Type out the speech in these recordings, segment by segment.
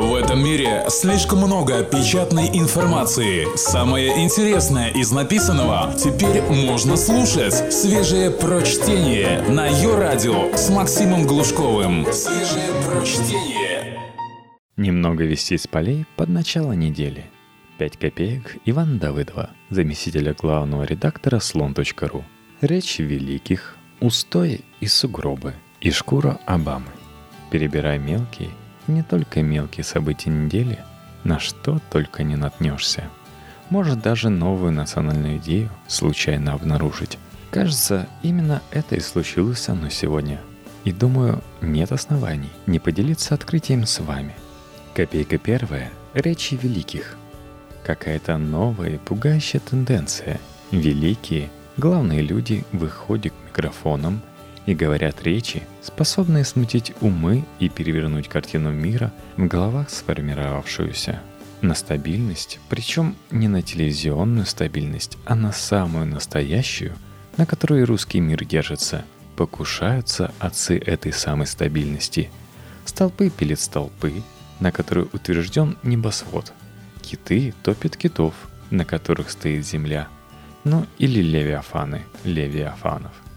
В этом мире слишком много печатной информации. Самое интересное из написанного теперь можно слушать. Свежее прочтение на ее радио с Максимом Глушковым. Свежее прочтение. Немного вести с полей под начало недели. 5 копеек Иван Давыдова, заместителя главного редактора слон.ру. Речь великих, устои и сугробы, и шкура Обамы. Перебирай мелкие, не только мелкие события недели, на что только не наткнешься. Может даже новую национальную идею случайно обнаружить. Кажется, именно это и случилось со мной сегодня. И думаю, нет оснований не поделиться открытием с вами. Копейка первая – речи великих. Какая-то новая пугающая тенденция. Великие, главные люди выходят к микрофонам и говорят речи, способные смутить умы и перевернуть картину мира в головах сформировавшуюся. На стабильность, причем не на телевизионную стабильность, а на самую настоящую, на которой русский мир держится, покушаются отцы этой самой стабильности. Столпы пилят столпы, на которые утвержден небосвод. Киты топят китов, на которых стоит земля. Ну или левиафаны, левиафанов –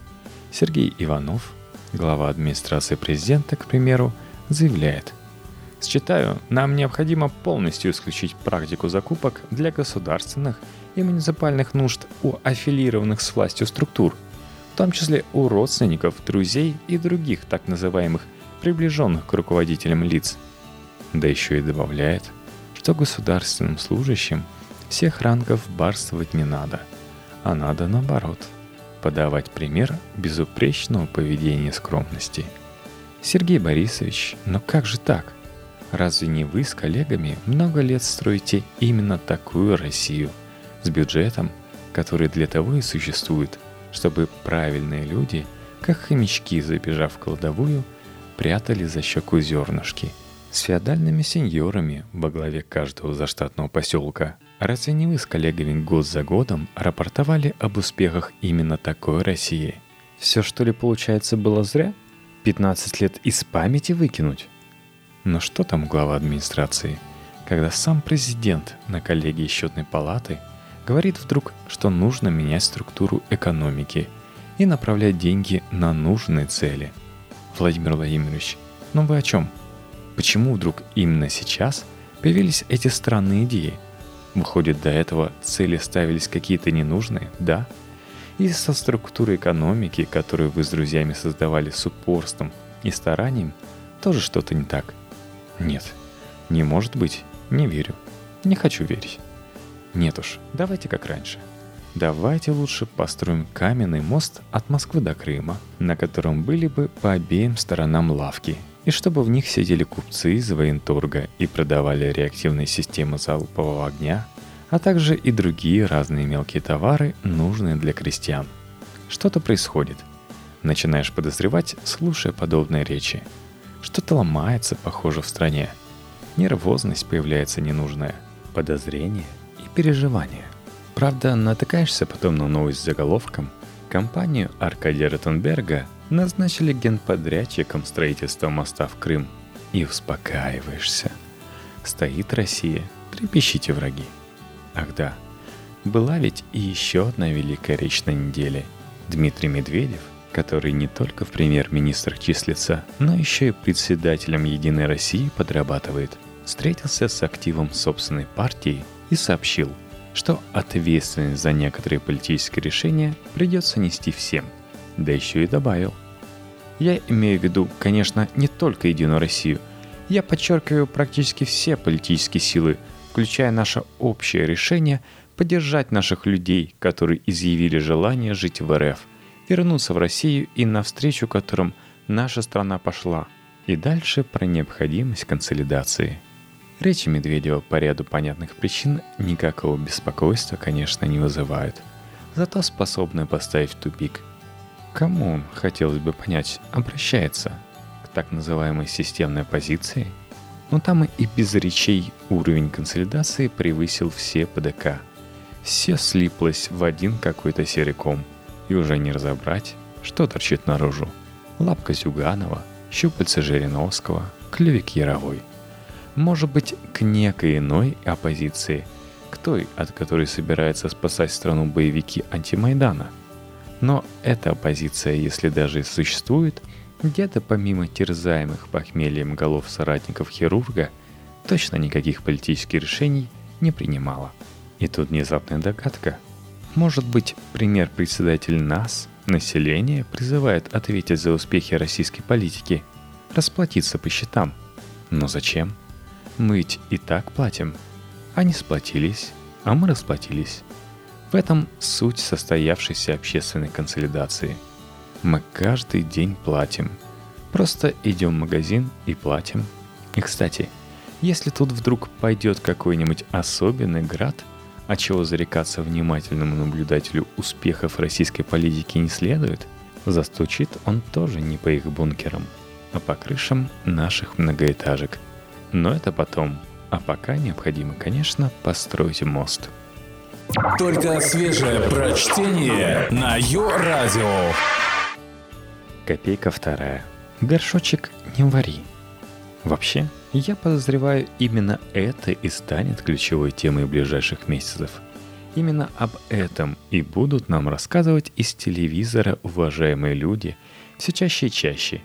Сергей Иванов, глава администрации президента, к примеру, заявляет «Считаю, нам необходимо полностью исключить практику закупок для государственных и муниципальных нужд у аффилированных с властью структур, в том числе у родственников, друзей и других так называемых приближенных к руководителям лиц». Да еще и добавляет, что государственным служащим всех рангов барствовать не надо, а надо наоборот – подавать пример безупречного поведения скромности. Сергей Борисович, но как же так? Разве не вы с коллегами много лет строите именно такую Россию с бюджетом, который для того и существует, чтобы правильные люди, как хомячки, забежав в кладовую, прятали за щеку зернышки с феодальными сеньорами во главе каждого заштатного поселка – Разве не вы с коллегами год за годом рапортовали об успехах именно такой России? Все что ли получается было зря? 15 лет из памяти выкинуть? Но что там глава администрации, когда сам президент на коллегии счетной палаты говорит вдруг, что нужно менять структуру экономики и направлять деньги на нужные цели? Владимир Владимирович, ну вы о чем? Почему вдруг именно сейчас появились эти странные идеи – Выходит, до этого цели ставились какие-то ненужные, да? И со структурой экономики, которую вы с друзьями создавали с упорством и старанием, тоже что-то не так. Нет, не может быть, не верю, не хочу верить. Нет уж, давайте как раньше. Давайте лучше построим каменный мост от Москвы до Крыма, на котором были бы по обеим сторонам лавки – и чтобы в них сидели купцы из военторга и продавали реактивные системы залпового огня, а также и другие разные мелкие товары, нужные для крестьян. Что-то происходит. Начинаешь подозревать, слушая подобные речи. Что-то ломается, похоже, в стране. Нервозность появляется ненужная, подозрение и переживание. Правда, натыкаешься потом на новость с заголовком «Компанию Аркадия Ротенберга назначили генподрядчиком строительства моста в Крым. И успокаиваешься. Стоит Россия, трепещите враги. Ах да, была ведь и еще одна великая речь на неделе. Дмитрий Медведев, который не только в премьер-министрах числится, но еще и председателем «Единой России» подрабатывает, встретился с активом собственной партии и сообщил, что ответственность за некоторые политические решения придется нести всем. Да еще и добавил, я имею в виду, конечно, не только Единую Россию. Я подчеркиваю практически все политические силы, включая наше общее решение поддержать наших людей, которые изъявили желание жить в РФ, вернуться в Россию и навстречу которым наша страна пошла. И дальше про необходимость консолидации. Речи Медведева по ряду понятных причин никакого беспокойства, конечно, не вызывают, зато способны поставить в тупик – кому он, хотелось бы понять, обращается? К так называемой системной оппозиции? Но там и без речей уровень консолидации превысил все ПДК. Все слиплось в один какой-то серый ком. И уже не разобрать, что торчит наружу. Лапка Зюганова, щупальца Жириновского, клювик Яровой. Может быть, к некой иной оппозиции, к той, от которой собираются спасать страну боевики антимайдана. Но эта оппозиция, если даже и существует, где-то помимо терзаемых похмельем голов соратников хирурга, точно никаких политических решений не принимала. И тут внезапная догадка. Может быть, пример председатель НАС, население, призывает ответить за успехи российской политики, расплатиться по счетам. Но зачем? Мы ведь и так платим. Они сплотились, а мы расплатились. В этом суть состоявшейся общественной консолидации. Мы каждый день платим. Просто идем в магазин и платим. И, кстати, если тут вдруг пойдет какой-нибудь особенный град, а чего зарекаться внимательному наблюдателю успехов российской политики не следует, застучит он тоже не по их бункерам, а по крышам наших многоэтажек – но это потом. А пока необходимо, конечно, построить мост. Только свежее прочтение на Йо-Радио. Копейка вторая. Горшочек не вари. Вообще, я подозреваю, именно это и станет ключевой темой ближайших месяцев. Именно об этом и будут нам рассказывать из телевизора уважаемые люди все чаще и чаще.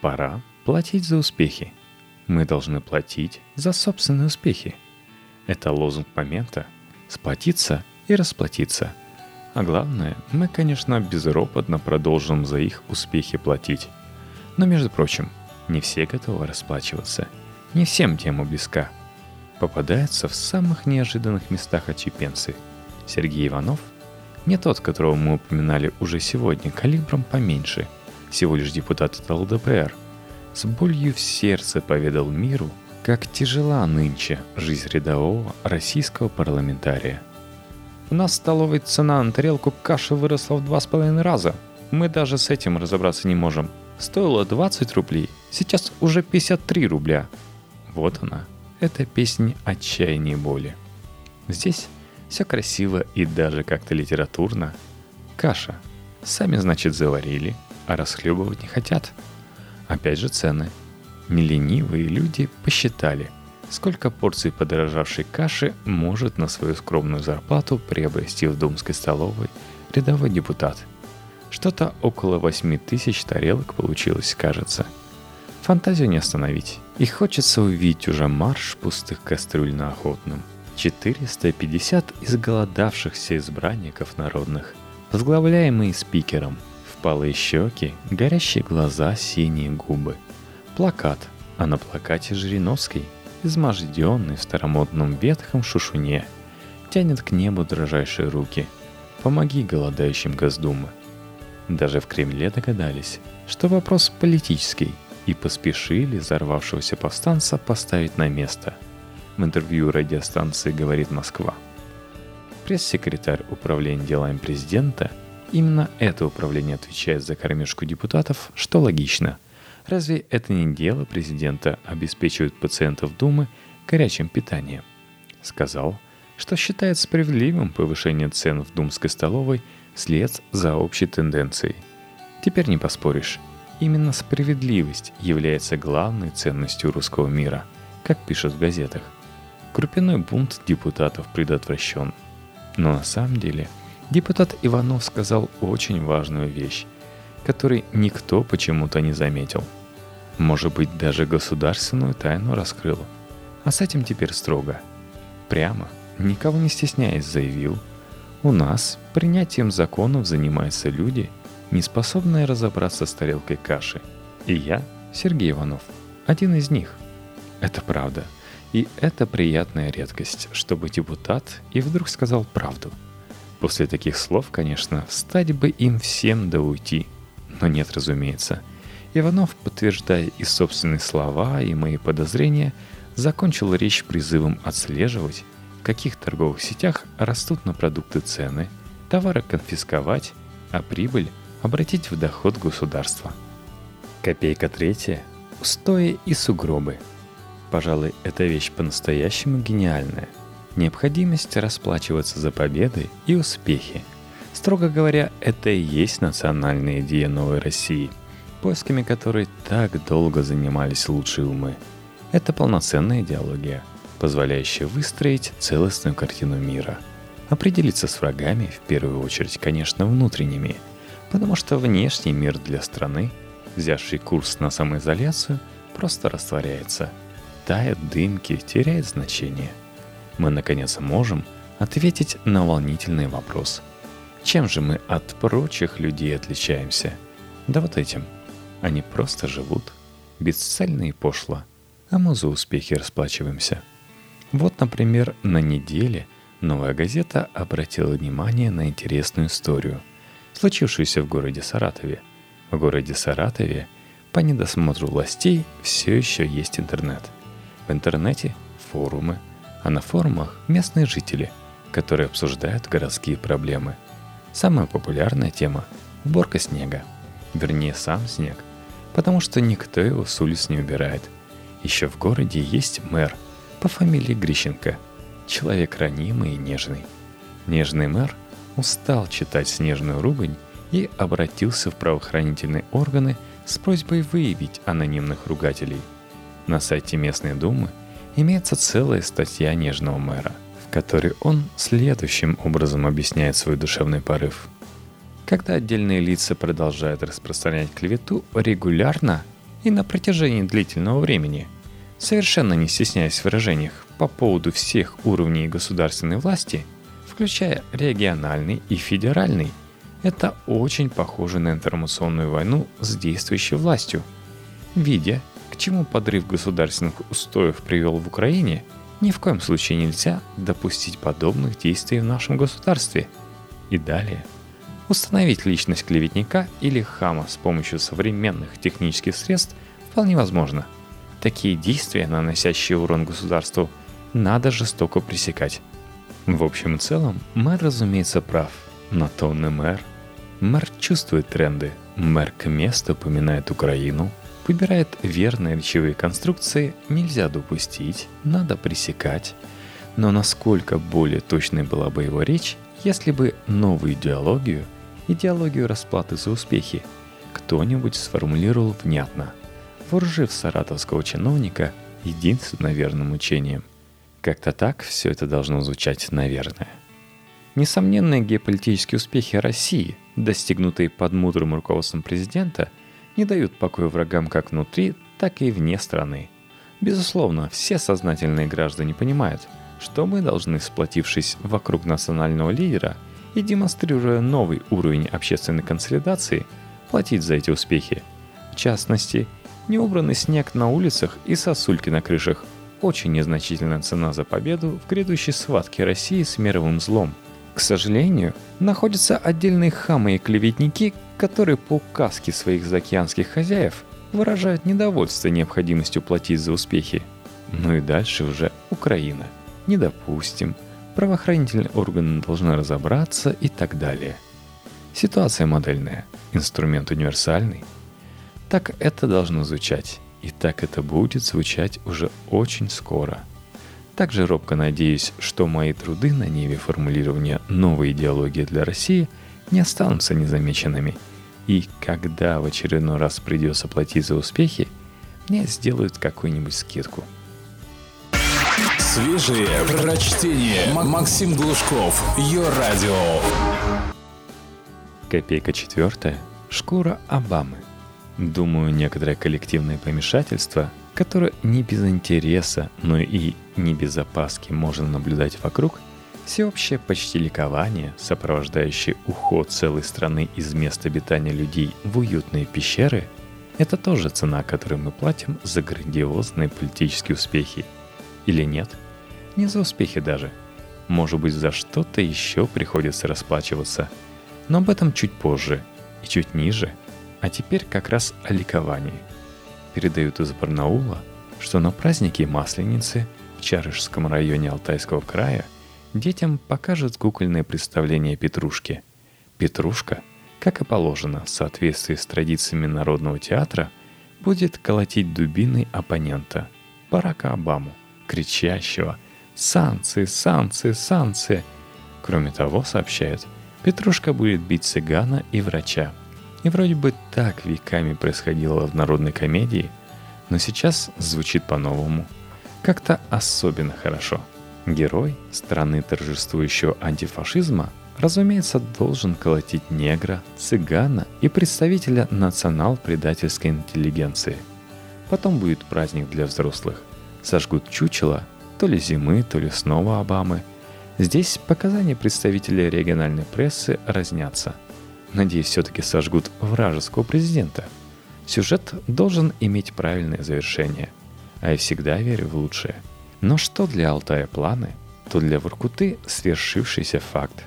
Пора платить за успехи – мы должны платить за собственные успехи. Это лозунг момента – сплотиться и расплатиться. А главное, мы, конечно, безропотно продолжим за их успехи платить. Но, между прочим, не все готовы расплачиваться. Не всем тема близка. Попадаются в самых неожиданных местах отчепенцы. Сергей Иванов – не тот, которого мы упоминали уже сегодня, калибром поменьше, всего лишь депутат от ЛДПР – с болью в сердце поведал миру, как тяжела нынче жизнь рядового российского парламентария. У нас столовая цена на тарелку каши выросла в два с половиной раза. Мы даже с этим разобраться не можем. Стоило 20 рублей, сейчас уже 53 рубля. Вот она, эта песня отчаяния и боли. Здесь все красиво и даже как-то литературно. Каша. Сами, значит, заварили, а расхлебывать не хотят – Опять же цены. Неленивые люди посчитали, сколько порций подорожавшей каши может на свою скромную зарплату приобрести в думской столовой рядовой депутат. Что-то около 8 тысяч тарелок получилось, кажется. Фантазию не остановить. И хочется увидеть уже марш пустых кастрюль на охотном. 450 изголодавшихся избранников народных, возглавляемые спикером – впалые щеки, горящие глаза, синие губы. Плакат, а на плакате Жириновский, изможденный в старомодном ветхом шушуне, тянет к небу дрожайшие руки. Помоги голодающим Госдумы. Даже в Кремле догадались, что вопрос политический, и поспешили взорвавшегося повстанца поставить на место. В интервью радиостанции «Говорит Москва». Пресс-секретарь управления делами президента – Именно это управление отвечает за кормежку депутатов, что логично. Разве это не дело президента обеспечивать пациентов Думы горячим питанием? Сказал, что считает справедливым повышение цен в думской столовой вслед за общей тенденцией. Теперь не поспоришь. Именно справедливость является главной ценностью русского мира, как пишут в газетах. Крупяной бунт депутатов предотвращен. Но на самом деле – Депутат Иванов сказал очень важную вещь, которой никто почему-то не заметил. Может быть, даже государственную тайну раскрыл. А с этим теперь строго. Прямо, никого не стесняясь, заявил, у нас принятием законов занимаются люди, не способные разобраться с тарелкой каши. И я, Сергей Иванов, один из них. Это правда. И это приятная редкость, чтобы депутат и вдруг сказал правду – После таких слов, конечно, встать бы им всем да уйти. Но нет, разумеется. Иванов, подтверждая и собственные слова, и мои подозрения, закончил речь призывом отслеживать, в каких торговых сетях растут на продукты цены, товары конфисковать, а прибыль обратить в доход государства. Копейка третья – устои и сугробы. Пожалуй, эта вещь по-настоящему гениальная – необходимость расплачиваться за победы и успехи. Строго говоря, это и есть национальная идея новой России, поисками которой так долго занимались лучшие умы. Это полноценная идеология, позволяющая выстроить целостную картину мира. Определиться с врагами, в первую очередь, конечно, внутренними, потому что внешний мир для страны, взявший курс на самоизоляцию, просто растворяется, тает дымки, теряет значение. Мы, наконец, можем ответить на волнительный вопрос. Чем же мы от прочих людей отличаемся? Да вот этим. Они просто живут, бесцельно и пошло – а мы за успехи расплачиваемся. Вот, например, на неделе «Новая газета» обратила внимание на интересную историю, случившуюся в городе Саратове. В городе Саратове по недосмотру властей все еще есть интернет. В интернете – форумы, а на форумах – местные жители, которые обсуждают городские проблемы. Самая популярная тема – уборка снега. Вернее, сам снег, потому что никто его с улиц не убирает – еще в городе есть мэр по фамилии Грищенко. Человек ранимый и нежный. Нежный мэр устал читать снежную ругань и обратился в правоохранительные органы с просьбой выявить анонимных ругателей. На сайте местной думы имеется целая статья нежного мэра, в которой он следующим образом объясняет свой душевный порыв. Когда отдельные лица продолжают распространять клевету регулярно и на протяжении длительного времени – совершенно не стесняясь в выражениях по поводу всех уровней государственной власти, включая региональный и федеральный, это очень похоже на информационную войну с действующей властью. Видя, к чему подрыв государственных устоев привел в Украине, ни в коем случае нельзя допустить подобных действий в нашем государстве. И далее. Установить личность клеветника или хама с помощью современных технических средств вполне возможно – Такие действия, наносящие урон государству, надо жестоко пресекать. В общем и целом, мэр, разумеется, прав. Но то он и мэр. Мэр чувствует тренды. Мэр к месту упоминает Украину, выбирает верные речевые конструкции, нельзя допустить, надо пресекать. Но насколько более точной была бы его речь, если бы новую идеологию, идеологию расплаты за успехи, кто-нибудь сформулировал внятно – вооружив саратовского чиновника единственно верным учением. Как-то так все это должно звучать, наверное. Несомненные геополитические успехи России, достигнутые под мудрым руководством президента, не дают покоя врагам как внутри, так и вне страны. Безусловно, все сознательные граждане понимают, что мы должны, сплотившись вокруг национального лидера и демонстрируя новый уровень общественной консолидации, платить за эти успехи. В частности, неубранный снег на улицах и сосульки на крышах. Очень незначительная цена за победу в грядущей схватке России с мировым злом. К сожалению, находятся отдельные хамы и клеветники, которые по указке своих заокеанских хозяев выражают недовольство необходимостью платить за успехи. Ну и дальше уже Украина. Не допустим. Правоохранительные органы должны разобраться и так далее. Ситуация модельная, инструмент универсальный – так это должно звучать. И так это будет звучать уже очень скоро. Также робко надеюсь, что мои труды на ниве формулирования новой идеологии для России не останутся незамеченными. И когда в очередной раз придется платить за успехи, мне сделают какую-нибудь скидку. Свежие прочтение. Максим Глушков. Ее радио. Копейка четвертая. Шкура Обамы. Думаю, некоторое коллективное помешательство, которое не без интереса, но и не без опаски можно наблюдать вокруг, всеобщее почти ликование, сопровождающее уход целой страны из мест обитания людей в уютные пещеры, это тоже цена, которую мы платим за грандиозные политические успехи. Или нет? Не за успехи даже. Может быть, за что-то еще приходится расплачиваться. Но об этом чуть позже и чуть ниже – а теперь как раз о ликовании. Передают из Барнаула, что на празднике Масленицы в Чарышском районе Алтайского края детям покажут кукольное представление Петрушки. Петрушка, как и положено в соответствии с традициями народного театра, будет колотить дубиной оппонента, Барака Обаму, кричащего «Санкции, санкции, санкции!». Кроме того, сообщают, Петрушка будет бить цыгана и врача – и вроде бы так веками происходило в народной комедии, но сейчас звучит по-новому. Как-то особенно хорошо. Герой страны торжествующего антифашизма, разумеется, должен колотить негра, цыгана и представителя национал-предательской интеллигенции. Потом будет праздник для взрослых. Сожгут чучело, то ли зимы, то ли снова Обамы. Здесь показания представителей региональной прессы разнятся. Надеюсь, все-таки сожгут вражеского президента – Сюжет должен иметь правильное завершение, а я всегда верю в лучшее. Но что для Алтая планы, то для Воркуты свершившийся факт.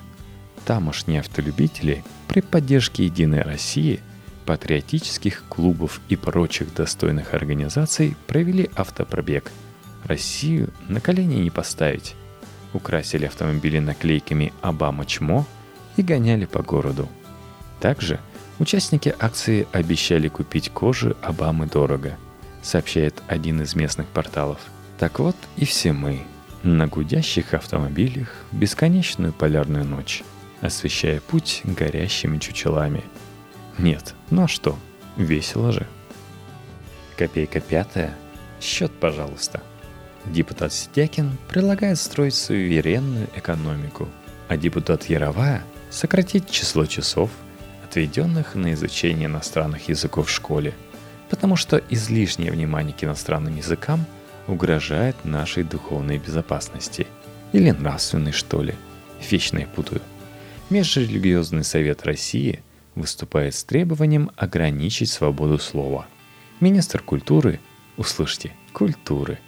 Тамошние автолюбители при поддержке Единой России, патриотических клубов и прочих достойных организаций провели автопробег. Россию на колени не поставить. Украсили автомобили наклейками «Обама чмо» и гоняли по городу. Также – Участники акции обещали купить кожу Обамы дорого, сообщает один из местных порталов. Так вот и все мы на гудящих автомобилях бесконечную полярную ночь, освещая путь горящими чучелами. Нет, ну а что, весело же. Копейка пятая. Счет, пожалуйста. Депутат Сидякин предлагает строить суверенную экономику, а депутат Яровая сократить число часов – отведенных на изучение иностранных языков в школе, потому что излишнее внимание к иностранным языкам угрожает нашей духовной безопасности. Или нравственной, что ли. Вечно я путаю. Межрелигиозный совет России выступает с требованием ограничить свободу слова. Министр культуры, услышьте, культуры,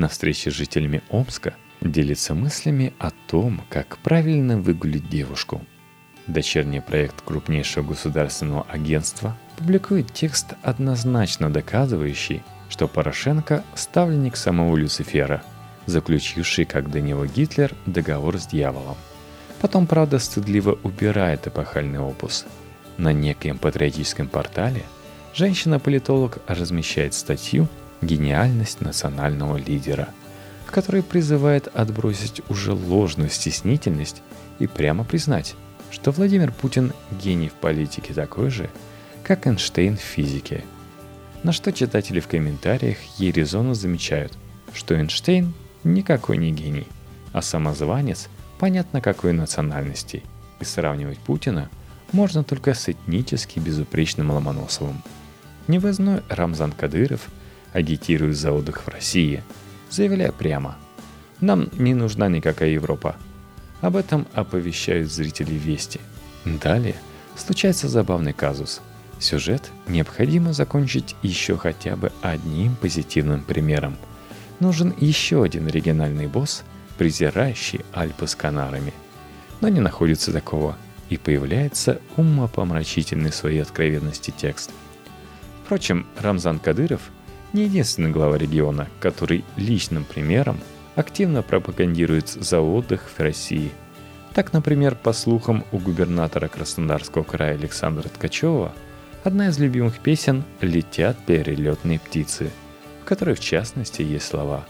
на встрече с жителями Омска делится мыслями о том, как правильно выгулить девушку – Дочерний проект крупнейшего государственного агентства публикует текст, однозначно доказывающий, что Порошенко – ставленник самого Люцифера, заключивший, как до него Гитлер, договор с дьяволом. Потом, правда, стыдливо убирает эпохальный опус. На некоем патриотическом портале женщина-политолог размещает статью «Гениальность национального лидера», в которой призывает отбросить уже ложную стеснительность и прямо признать – что Владимир Путин гений в политике такой же, как Эйнштейн в физике. На что читатели в комментариях ей замечают, что Эйнштейн никакой не гений, а самозванец понятно какой национальности, и сравнивать Путина можно только с этнически безупречным Ломоносовым. Невозной Рамзан Кадыров агитирует за отдых в России, заявляя прямо «Нам не нужна никакая Европа, об этом оповещают зрители Вести. Далее случается забавный казус. Сюжет необходимо закончить еще хотя бы одним позитивным примером. Нужен еще один региональный босс, презирающий Альпы с Канарами. Но не находится такого, и появляется умопомрачительный своей откровенности текст. Впрочем, Рамзан Кадыров не единственный глава региона, который личным примером активно пропагандирует за отдых в России. Так, например, по слухам у губернатора Краснодарского края Александра Ткачева, одна из любимых песен «Летят перелетные птицы», в которой в частности есть слова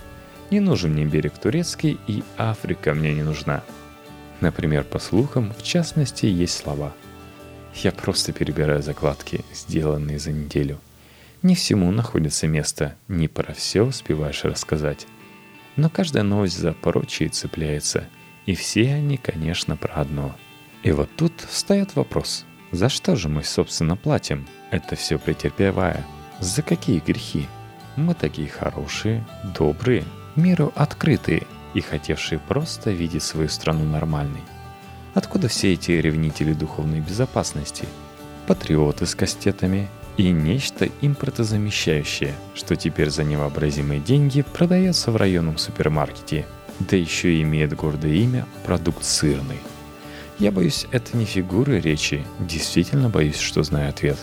«Не нужен мне берег турецкий и Африка мне не нужна». Например, по слухам, в частности, есть слова «Я просто перебираю закладки, сделанные за неделю». Не всему находится место, не про все успеваешь рассказать. Но каждая новость за прочие цепляется. И все они, конечно, про одно. И вот тут встает вопрос. За что же мы, собственно, платим? Это все претерпевая. За какие грехи? Мы такие хорошие, добрые, миру открытые и хотевшие просто видеть свою страну нормальной. Откуда все эти ревнители духовной безопасности? Патриоты с кастетами, и нечто импортозамещающее, что теперь за невообразимые деньги продается в районном супермаркете, да еще и имеет гордое имя «продукт сырный». Я боюсь, это не фигуры речи, действительно боюсь, что знаю ответ.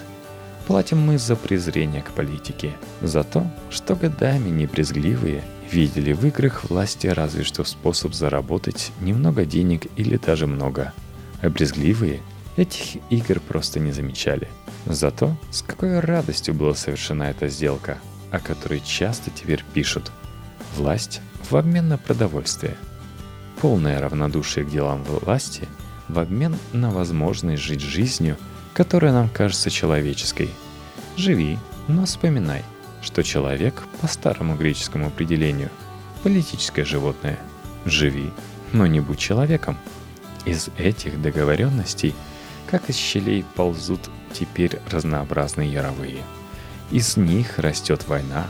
Платим мы за презрение к политике, за то, что годами небрезгливые видели в играх власти разве что способ заработать немного денег или даже много, а брезгливые этих игр просто не замечали – за то, с какой радостью была совершена эта сделка, о которой часто теперь пишут. Власть в обмен на продовольствие. Полное равнодушие к делам власти в обмен на возможность жить жизнью, которая нам кажется человеческой. Живи, но вспоминай, что человек, по старому греческому определению, политическое животное. Живи, но не будь человеком. Из этих договоренностей, как из щелей, ползут теперь разнообразные яровые. Из них растет война,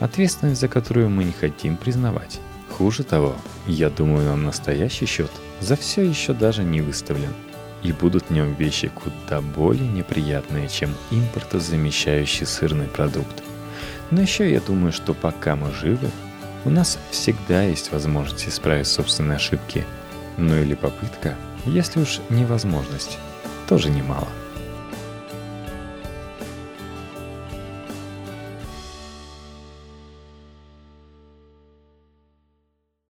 ответственность за которую мы не хотим признавать. Хуже того, я думаю, нам настоящий счет за все еще даже не выставлен. И будут в нем вещи куда более неприятные, чем импортозамещающий сырный продукт. Но еще я думаю, что пока мы живы, у нас всегда есть возможность исправить собственные ошибки. Ну или попытка, если уж невозможность, тоже немало.